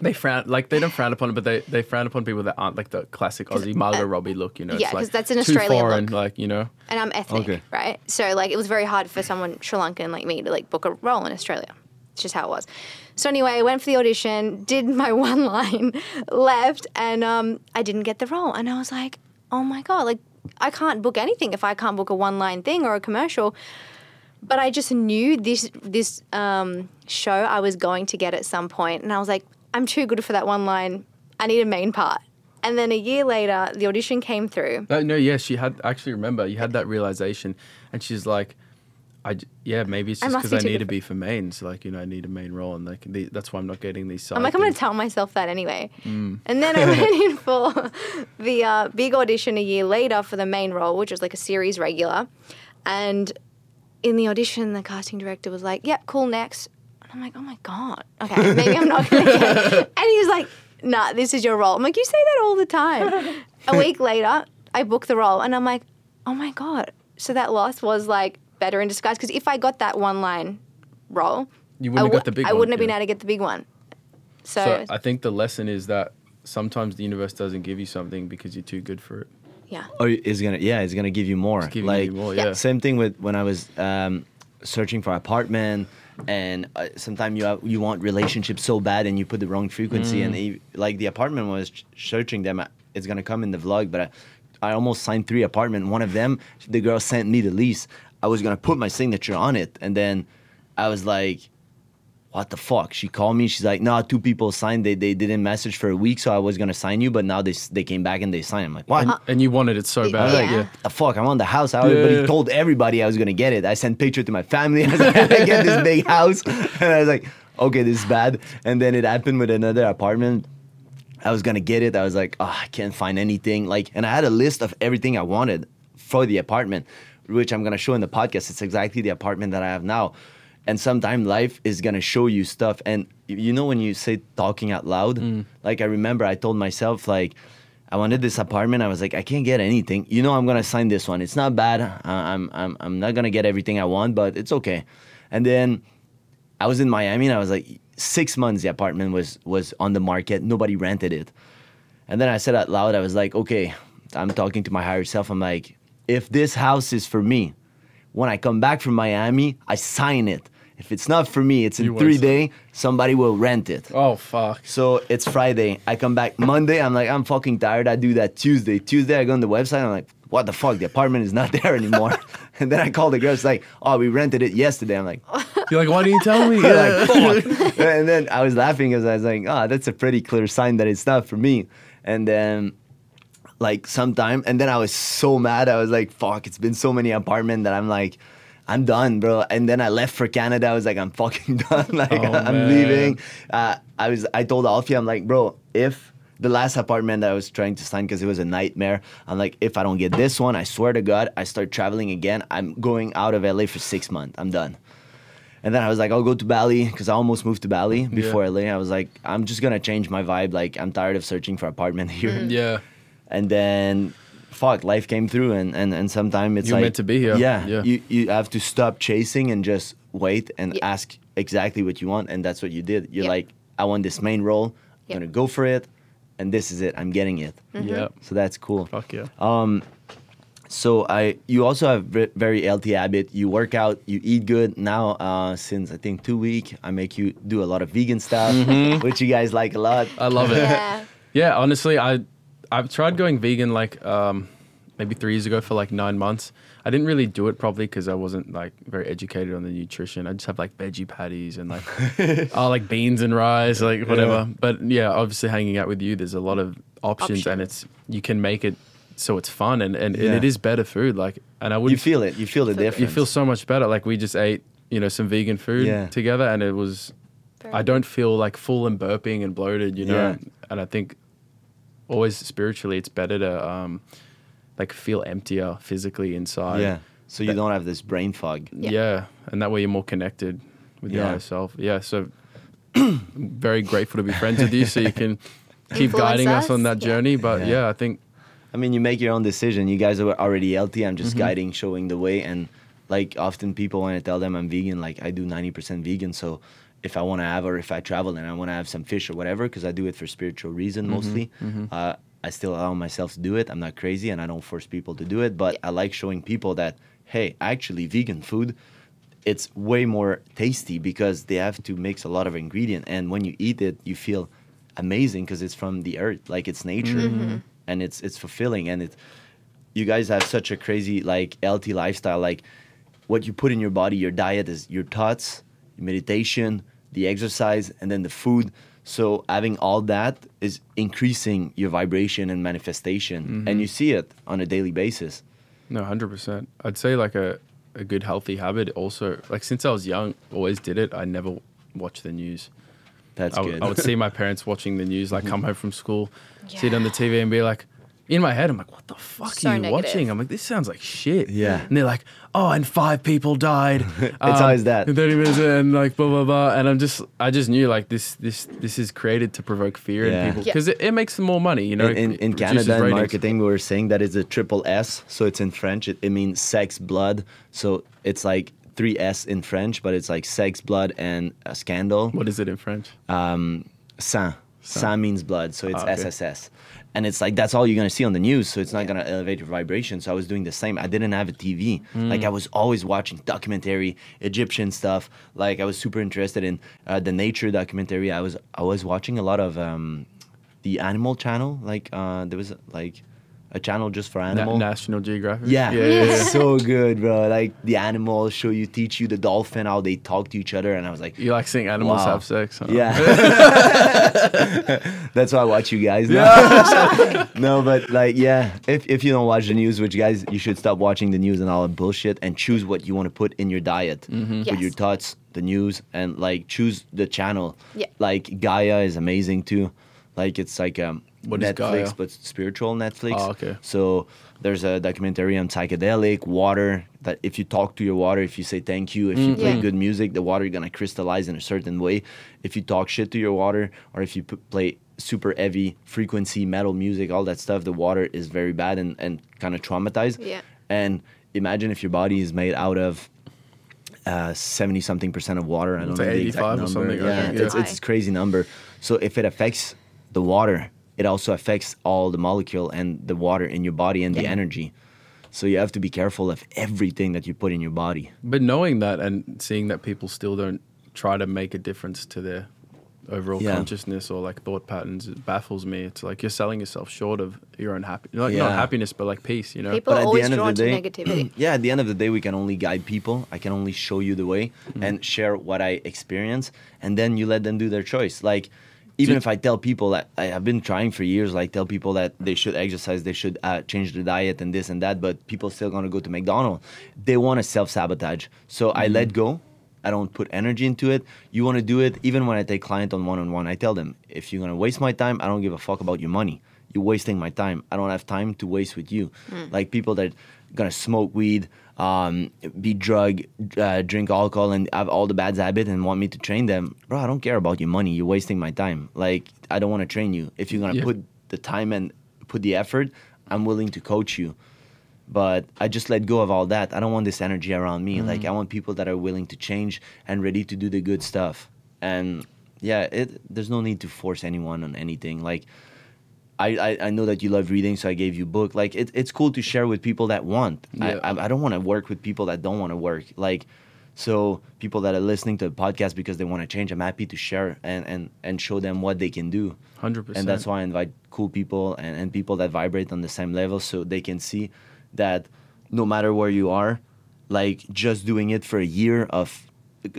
They frown like they don't frown upon it, but they, they frown upon people that aren't like the classic Aussie Margot Robbie look. You know, uh, yeah, because like that's an Australian foreign, look. like you know. and I'm ethnic, Okay. right? So like it was very hard for someone Sri Lankan like me to like book a role in Australia. It's just how it was. So anyway, I went for the audition, did my one line, left, and um, I didn't get the role. And I was like, oh my god, like I can't book anything if I can't book a one line thing or a commercial. But I just knew this this um, show I was going to get at some point, and I was like, I'm too good for that one line. I need a main part. And then a year later, the audition came through. Uh, no, yeah, she had. I actually remember you had that realization, and she's like, "I yeah, maybe it's just because be I need to be for mains. Like you know, I need a main role, and like the, that's why I'm not getting these. Side I'm like, I'm going to tell myself that anyway. And then I went in for the uh, big audition a year later for the main role, which was like a series regular. And in the audition, the casting director was like, "Yep, cool, next." And I'm like, "Oh my god, okay, maybe I'm not going to get it." And he was like, "Nah, this is your role." I'm like, "You say that all the time." a week later, I booked the role, and I'm like, "Oh my god!" So that loss was like better in disguise because if I got that one line role, You I, wouldn't have got the big I one, wouldn't have been yeah. able to get the big one. So, So I think the lesson is that sometimes the universe doesn't give you something because you're too good for it. Yeah. or is gonna yeah it's gonna give you more giving like you more, Yeah. yeah. same thing with when i was um, searching for apartment and uh, sometimes you have, you want relationships so bad and you put the wrong frequency Mm. and e- like the apartment was ch- searching them uh, it's gonna come in the vlog but I, I almost signed three apartment one of them the girl sent me the lease i was gonna put my signature on it and then i was like what the fuck? She called me. She's like, no, two people signed. They, they didn't message for a week, so I was gonna sign you, but now they they came back and they signed. I'm like, what? And, and you wanted it so bad. Yeah. Yeah. the fuck? I'm on the house. I already Yeah. told everybody I was gonna get it. I sent picture to my family. I was like, I get this big house, and I was like, okay, this is bad. And then it happened with another apartment. I was gonna get it. I was like, oh, I can't find anything. Like, and I had a list of everything I wanted for the apartment, which I'm gonna show in the podcast. It's exactly the apartment that I have now. And sometimes life is gonna show you stuff. And you know when you say talking out loud, mm. like I remember I told myself like. I wanted this apartment. I was like, I can't get anything. You know, I'm gonna sign this one. It's not bad. I'm, I'm, I'm not gonna get everything I want, but it's okay. And then I was in Miami, and I was like, six months the apartment was was on the market. Nobody rented it. And then I said out loud, I was like, okay, I'm talking to my higher self. I'm like, if this house is for me, when I come back from Miami, I sign it. If it's not for me, it's in You three days. Somebody will rent it. Oh fuck. So it's Friday. I come back Monday. I'm like, I'm fucking tired. I do that Tuesday. Tuesday, I go on the website. I'm like, what the fuck? The apartment is not there anymore. and then I call the girl. She's like, oh, we rented it yesterday. I'm like, You're like, why didn't you tell me? like, and then I was laughing because I was like, oh, that's a pretty clear sign that it's not for me. And then, like, sometime, and then I was so mad. I was like, fuck, it's been so many apartments that I'm like, I'm done, bro. And then I left for Canada. I was like, I'm fucking done. like, Oh, I'm man. leaving. Uh, I was, I told Alfie, I'm like, bro, if the last apartment that I was trying to sign because it was a nightmare. I'm like, if I don't get this one, I swear to God, I start traveling again. I'm going out of LA for six months. I'm done. And then I was like, I'll go to Bali because I almost moved to Bali before LA. I was like, I'm just gonna change my vibe. Like, I'm tired of searching for apartment here. Yeah. And then, fuck, life came through, and and and sometimes it's You're like meant to be here. Yeah, Yeah. You you have to stop chasing and just wait and Yeah. ask exactly what you want, and that's what you did. You're Yeah. like, I want this main role. I'm Yeah. gonna go for it, and this is it. I'm getting it. Yeah. So that's cool. Fuck yeah. Um, so I, you also have ve- very healthy habit. You work out, you eat good. Now, uh, since I think two week, I make you do a lot of vegan stuff, which you guys like a lot. I love it. Yeah. Yeah, honestly, I I've tried going vegan like um, maybe three years ago for like nine months. I didn't really do it properly because I wasn't like very educated on the nutrition. I just have like veggie patties and like oh like beans and rice, like whatever. But yeah, obviously hanging out with you, there's a lot of options, and it's you can make it so it's fun and, and, Yeah. and it is better food. Like, and I would you feel it. You feel the difference. you feel so much better. Like we just ate you know some vegan food Yeah. together, and it was Very I don't feel like full and burping and bloated, you know. Yeah. And I think always spiritually, it's better to um, like feel emptier physically inside. yeah. So you don't have this brain fog. yeah, Yeah. and that way you're more connected with your Yeah. higher self. Yeah, so I'm very grateful to be friends with you, so you can keep Influence guiding us, on us, that yeah. journey. But Yeah. yeah, I think I mean, you make your own decision. You guys are already healthy. I'm Mm-hmm. just guiding, showing the way. And like often people when I tell them I'm vegan, like I do 90% vegan. So if I want to have, or if I travel and I want to have some fish or whatever, because I do it for spiritual reason Mm-hmm. mostly, uh, I still allow myself to do it. I'm not crazy and I don't force people to do it. But I like showing people that, hey, actually, vegan food, it's way more tasty because they have to mix a lot of ingredient. And when you eat it, you feel amazing because it's from the earth, like it's nature, and it's it's fulfilling. And it, you guys have such a crazy like healthy lifestyle. Like what you put in your body, your diet is your thoughts, your meditation, the exercise, and then the food. So having all that is increasing your vibration and manifestation, and mm-hmm. you see it on a daily basis. no, hundred percent. I'd say like a a good healthy habit. Also, like since I was young, always did it. I never watched the news. That's I, would- good. I would see my parents watching the news, like mm-hmm. come home from school, see it on the TV, and be like, in my head, I'm like, what the fuck So are you negative. watching? I'm like, this sounds like shit. Yeah. And they're like, oh, and five people died. it's always that. And 30 minutes and like blah blah blah. And I'm just, I just knew like this, this, this is created to provoke fear Yeah. in people Yeah. because it, it makes them more money. You know, in, in, it in reduces Canada in ratings. marketing, we were saying that it's a triple S. So it's in French. It, it means sex, blood. So it's like three S in French, but it's like sex, blood, and a scandal. What is it in French? Um, sang. Sang means blood. So it's Ah, okay. SSS. And it's like that's all you're gonna see on the news. So it's not gonna elevate your vibration. So I was doing the same. I didn't have a TV. Hmm. Like I was always watching documentary, Egyptian stuff. Like I was super interested in uh, the nature documentary. I was I was watching a lot of um, the Animal Channel. Like uh, there was like a channel just for Na- National Geographic. Yeah, yeah, yeah, yeah. so good, bro. Like the animals show you, teach you the dolphin how they talk to each other, and I was like, You like seeing animals Wow. have sex? huh? yeah. That's why I watch you guys. now. no, but like, yeah. If if you don't watch the news, which guys, you should stop watching the news and all the bullshit, and choose what you want to put in your diet with Yes. your thoughts, the news, and like choose the channel. Yeah. Like Gaia is amazing too. Like it's like um What is Netflix, but spiritual Netflix. Oh, okay. So there's a documentary on psychedelic water that if you talk to your water, if you say thank you, if you mm, play Yeah. good music, the water is gonna crystallize in a certain way. If you talk shit to your water, or if you p- play super heavy frequency metal music, all that stuff, the water is very bad and, and kind of traumatized. Yeah. And imagine if your body is made out of uh, seventy something percent of water. I don't It's know like the exact 85 or number. something, I Yeah, it's, it's a crazy number. So if it affects the water, it also affects all the molecule and the water in your body and the energy. So you have to be careful of everything that you put in your body. But knowing that and seeing that people still don't try to make a difference to their overall Yeah. consciousness or like thought patterns. It baffles me. It's like you're selling yourself short of your own happiness, like not happiness, but like peace. You know. People But are at the always end of drawn the to day- negativity. yeah at the end of the day we can only guide people i can only show you the way Mm-hmm. and share what i experience and then you let them do their choice like even if i tell people that i have been trying for years like tell people that they should exercise they should uh, change their diet and this and that but people still gonna go to mcdonald's they want to self-sabotage so i Mm-hmm. let go I don't put energy into it. You want to do it, even when I take client on one on one, I tell them, if you're gonna waste my time, I don't give a fuck about your money. You're wasting my time. I don't have time to waste with you. Like people that gonna smoke weed, um, be drug, uh, drink alcohol, and have all the bad habits, and want me to train them, bro. I don't care about your money. You're wasting my time. Like I don't want to train you. If you're gonna Yeah. put the time and put the effort, I'm willing to coach you but I just let go of all that. I don't want this energy around me. Like I want people that are willing to change and ready to do the good stuff. And yeah, it there's no need to force anyone on anything. Like I, I, I know that you love reading, so I gave you a book. Like it, it's cool to share with people that want. Yeah. I, I I don't want to work with people that don't want to work. Like so people that are listening to the podcast because they want to change, I'm happy to share and, and, and show them what they can do. Hundred percent. And that's why I invite cool people and, and people that vibrate on the same level so they can see that no matter where you are, like just doing it for a year of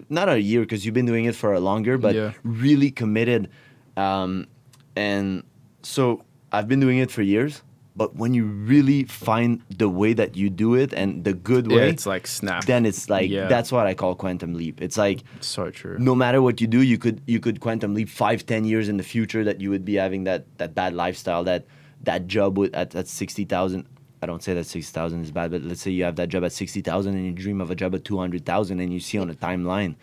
not a year because you've been doing it for a longer, but Yeah. really committed. Um, and so I've been doing it for years. But when you really find the way that you do it and the good Yeah, way, it's like snap. then it's like Yeah. that's what I call quantum leap. It's like so true. no matter what you do, you could you could quantum leap five, ten years in the future that you would be having that that bad lifestyle, that that job with at, at sixty thousand. I don't say that sixty thousand is bad, but let's say you have that job at sixty thousand and you dream of a job at two hundred thousand and you see on the timeline,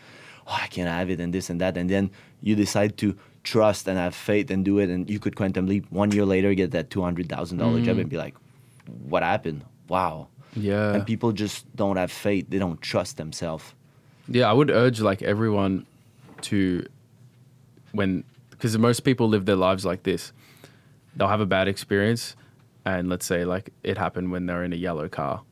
oh I can't have it and this and that, and then you decide to trust and have faith and do it, and you could quantum leap one year later get that two hundred thousand dollar job mm-hmm. and be like, what happened? Wow. Yeah. And people just don't have faith. They don't trust themselves. Yeah, I would urge like everyone to when because most people live their lives like this. They'll have a bad experience and let's say like it happened when they're in a yellow car.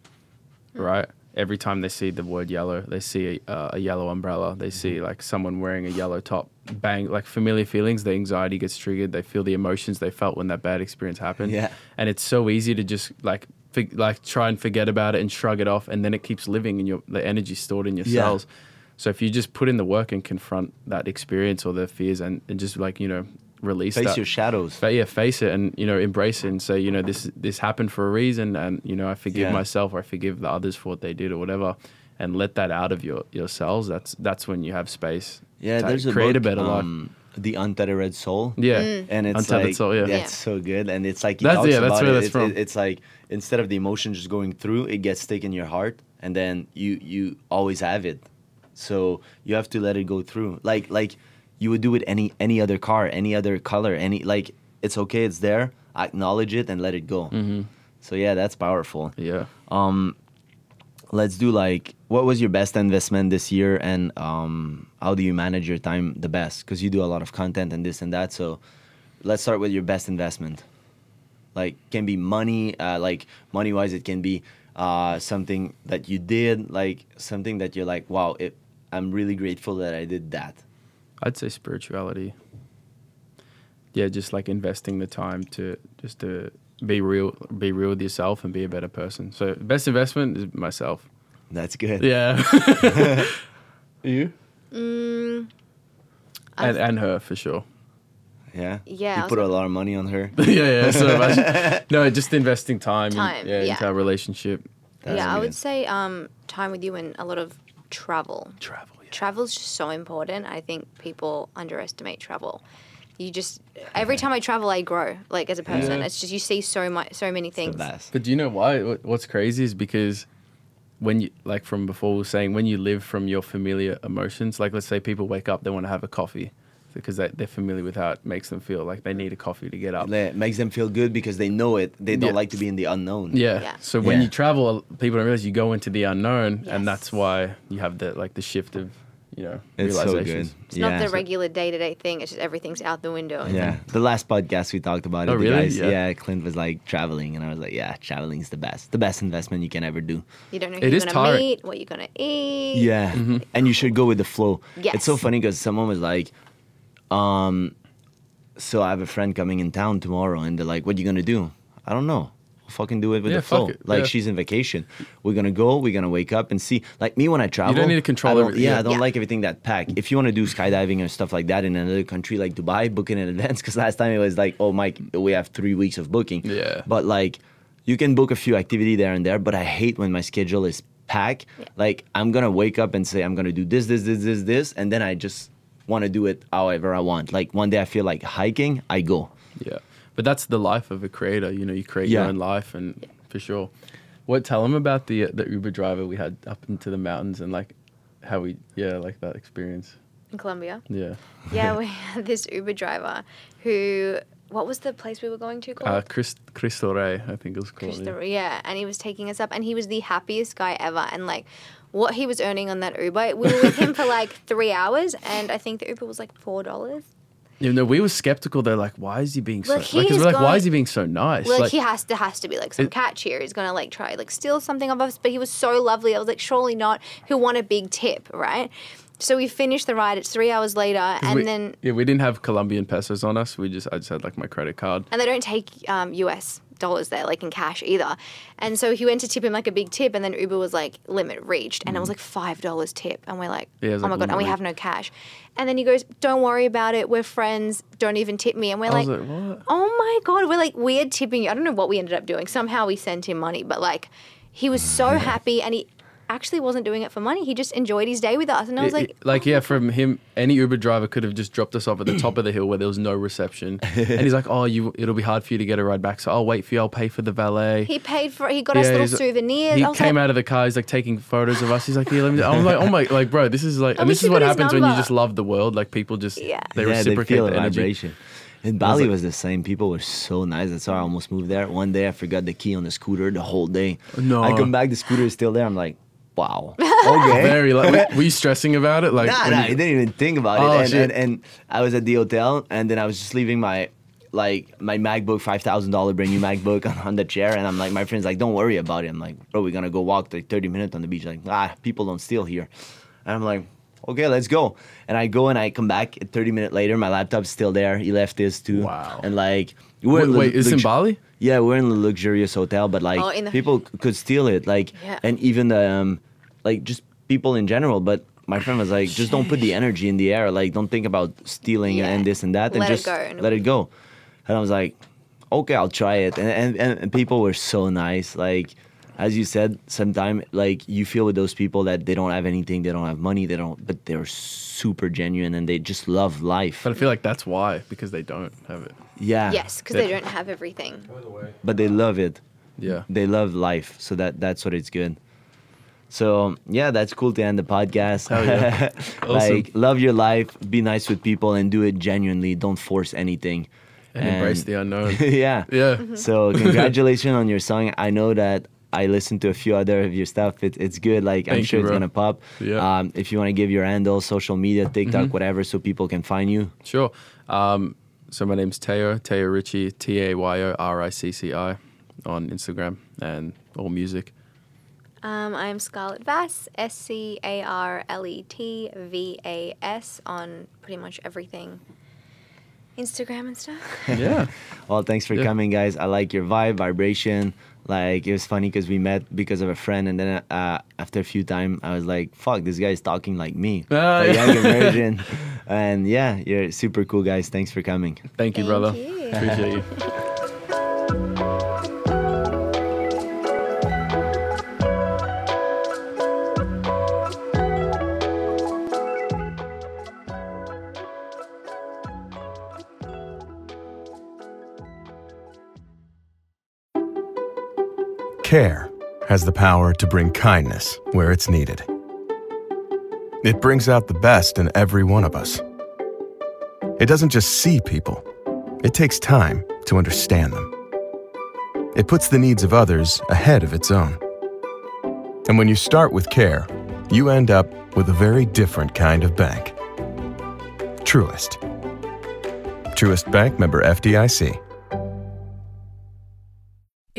Mm. Right? Every time they see the word yellow, they see a, uh, a yellow umbrella, they see like someone wearing a yellow top, bang, like familiar feelings, the anxiety gets triggered, they feel the emotions they felt when that bad experience happened. Yeah. And it's so easy to just like fig- like try and forget about it and shrug it off and then it keeps living in your the energy stored in your Yeah. cells. So if you just put in the work and confront that experience or the fears and, and just like, you know, release Face that. your shadows. but yeah, face it and you know embrace it and say you know this this happened for a reason and you know I forgive Yeah. myself or I forgive the others for what they did or whatever and let that out of your yourselves. That's that's when you have space. Yeah, to there's a create book, a better life. um, The Untethered Soul. Yeah, And it's Untethered like, Soul, yeah. yeah, Yeah. it's so good. And it's like, he That's- yeah, that's where it. that's It's- from. it- it's like, instead of the emotion just going through, it gets stuck in your heart. And then you, you always have it. So you have to let it go through. Like, like you would do with any, any other car, any other color, any, like, it's okay, it's there. Acknowledge it and let it go. hmm So yeah, that's powerful. Yeah. Um, let's do like what was your best investment this year, and um, how do you manage your time the best? Because you do a lot of content and this and that. So let's start with your best investment. Like can be money, uh, like money wise, it can be uh, something that you did, like something that you're like, wow, it, I'm really grateful that I did that. I'd say spirituality. Yeah, just like investing the time to just to be real, be real with yourself, and be a better person. So best investment is myself. That's good. Yeah. you Mm, and and her for sure. Yeah. Yeah, You was put a lot of money on her. yeah, yeah. So imagine, no, just investing time, Time, in, yeah, yeah. into our relationship. That's yeah, I would say um, time with you and a lot of travel. Travel. Yeah. Travel's just so important. I think people underestimate travel. You just every time I travel, I grow like as a person. Yeah. It's just you see so much, so many It's the things. best. But do you know why? What's crazy is because when you, like from before, we were saying when you live from your familiar emotions, like let's say people wake up, they want to have a coffee because they, they're familiar with how it makes them feel. Like they need a coffee to get up. Yeah, it makes them feel good because they know it. They don't Yeah. like to be in the unknown. Yeah. Yeah. So when Yeah. you travel, people don't realize you go into the unknown, Yes. and that's why you have the like the shift of, you know, It's so good. It's not the regular day to day thing. It's just everything's out the window. Yeah, the last podcast we talked about it. Oh, really? Guys, Yeah. yeah. Clint was like traveling, and I was like, yeah, traveling's the best, the best investment you can ever do. You don't know It who you're gonna tiring. meet, what you're gonna eat. Yeah, mm-hmm. and you should go with the flow. Yes. It's so funny because someone was like, Um, so I have a friend coming in town tomorrow, and they're like, "What are you gonna do?" I don't know. I'll fucking do it with Yeah, the fuck flow. it, Like yeah. she's in vacation. We're gonna go. We're gonna wake up and see. Like me when I travel, need to control I everything, Yeah, yeah. I don't Yeah. like everything that pack. If you want to do skydiving or stuff like that in another country like Dubai, book it in advance. Because last time it was like, oh, Mike, we have three weeks of booking. Yeah. But like, you can book a few activity there and there. But I hate when my schedule is packed. Like I'm gonna wake up and say I'm gonna do this, this, this, this, this, and then I just want to do it however I want. Like one day I feel like hiking, I go. Yeah, but that's the life of a creator. You know, you create your own life, and for sure. What? Tell them about the the Uber driver we had up into the mountains and like how we yeah like that experience. in Colombia. Yeah, Yeah, we had this Uber driver who. What was the place we were going to called? uh, Chris Cristo Rey, I think it was called. Christopher, yeah. yeah, and he was taking us up, and he was the happiest guy ever. And like, what he was earning on that Uber, we were with him for like three hours, and I think the Uber was like four dollars. You know, we were skeptical. They're like, why is he being so? Like, he's we're like, why is he being so nice? Like, Like, he has to has to be like some It- catch here. He's gonna like try like steal something of us, but he was so lovely. I was like, surely not. He'll want a big tip, right? So we finished the ride. It's three hours later, and we, then yeah, we didn't have Colombian pesos on us. We just I just had like my credit card. and they don't take um, US dollars there, like in cash either. And so he went to tip him like a big tip, and then Uber was like limit reached, and it was like five dollars tip, and we're like, Mm. Yeah, oh like my god, and we have no cash. And then he goes, don't worry about it, we're friends, don't even tip me, and we're like, like, oh my god, we're like weird tipping you. I don't know what we ended up doing. Somehow we sent him money, but like he was so happy, and he actually wasn't doing it for money. He just enjoyed his day with us, and I was It- like, it- like yeah, oh. from him, any Uber driver could have just dropped us off at the top of the hill where there was no reception, and he's like, "Oh, you, it'll be hard for you to get a ride back, so I'll wait for you. I'll pay for the valet." he paid for, he got us little souvenirs. He came like, out of the car. He's like taking photos of us. He's like, "Yeah, let me." I'm like, "Oh my, like, bro, this is like, and this is what happens when you just love the world. Like, people just Yeah. they yeah, reciprocate they feel the the energy. vibration. In Bali like- was the same. People were so nice. That's why I almost moved there. One day I forgot the key on the scooter the whole day. No. I come back, the scooter is still there. I'm like, wow. Okay. Very like, were- were you stressing about it? Like, Nah, when nah, you- I didn't even think about Oh, it. And, shit. and and I was at the hotel, and then I was just leaving my like my MacBook, five thousand dollar brand new MacBook on, on the chair, and I'm like, my friend's like, don't worry about it. I'm like, bro, we're gonna go walk like thirty minutes on the beach. Like, ah, people don't steal here, and I'm like. Okay, let's go. And I go and I come back 30 minutes later. My laptop's still there. He left this too. Wow. And like, we're wait, in wait, lu- is this in Bali? yeah, we're in a luxurious hotel, but like Oh, the- people c- could steal it, like, Yeah. and even the, um, like just people in general. But my friend was like, just don't put the energy in the air. Like, don't think about stealing Yeah. and this and that, and Let just go and- let it go. And I was like, okay, I'll try it. And and, and, and people were so nice. Like, as you said, sometimes like you feel with those people that they don't have anything, they don't have money, they don't, but they're super genuine and they just love life. But I feel like that's why because they don't have it. yeah. yes, because they don't have everything. But they love it. Yeah. they love life so that that's what it's good so yeah that's cool to end the podcast yeah. like love your life be nice with people and do it genuinely don't force anything And, embrace the unknown. yeah yeah. so congratulations on your song i know that I listened to a few other of your stuff. It, it's good. Like I'm sure you, it's gonna pop. Yeah. Um, if you want to give your handle, social media, TikTok, Mm-hmm. whatever, so people can find you. Sure. Um, so my name's Tayo, Tayo Ricci, T A Y O R I C C I on Instagram and all music. Um, I am Scarlet Vas, S C A R L E T V A S on pretty much everything. Instagram and stuff. Yeah. Well, thanks for Yeah. coming, guys. I like your vibe, vibration. Like it was funny because we met because of a friend, and then uh, after a few time, I was like, "Fuck, this guy's talking like me, Ah, a yeah. younger version." And yeah, you're super cool, guys. Thanks for coming. Thank you, Thank brother. you. Appreciate you. Care has the power to bring kindness where it's needed. It brings out the best in every one of us. It doesn't just see people, it takes time to understand them. It puts the needs of others ahead of its own. And when you start with care, you end up with a very different kind of bank. Truist. Truest Bank member FDIC.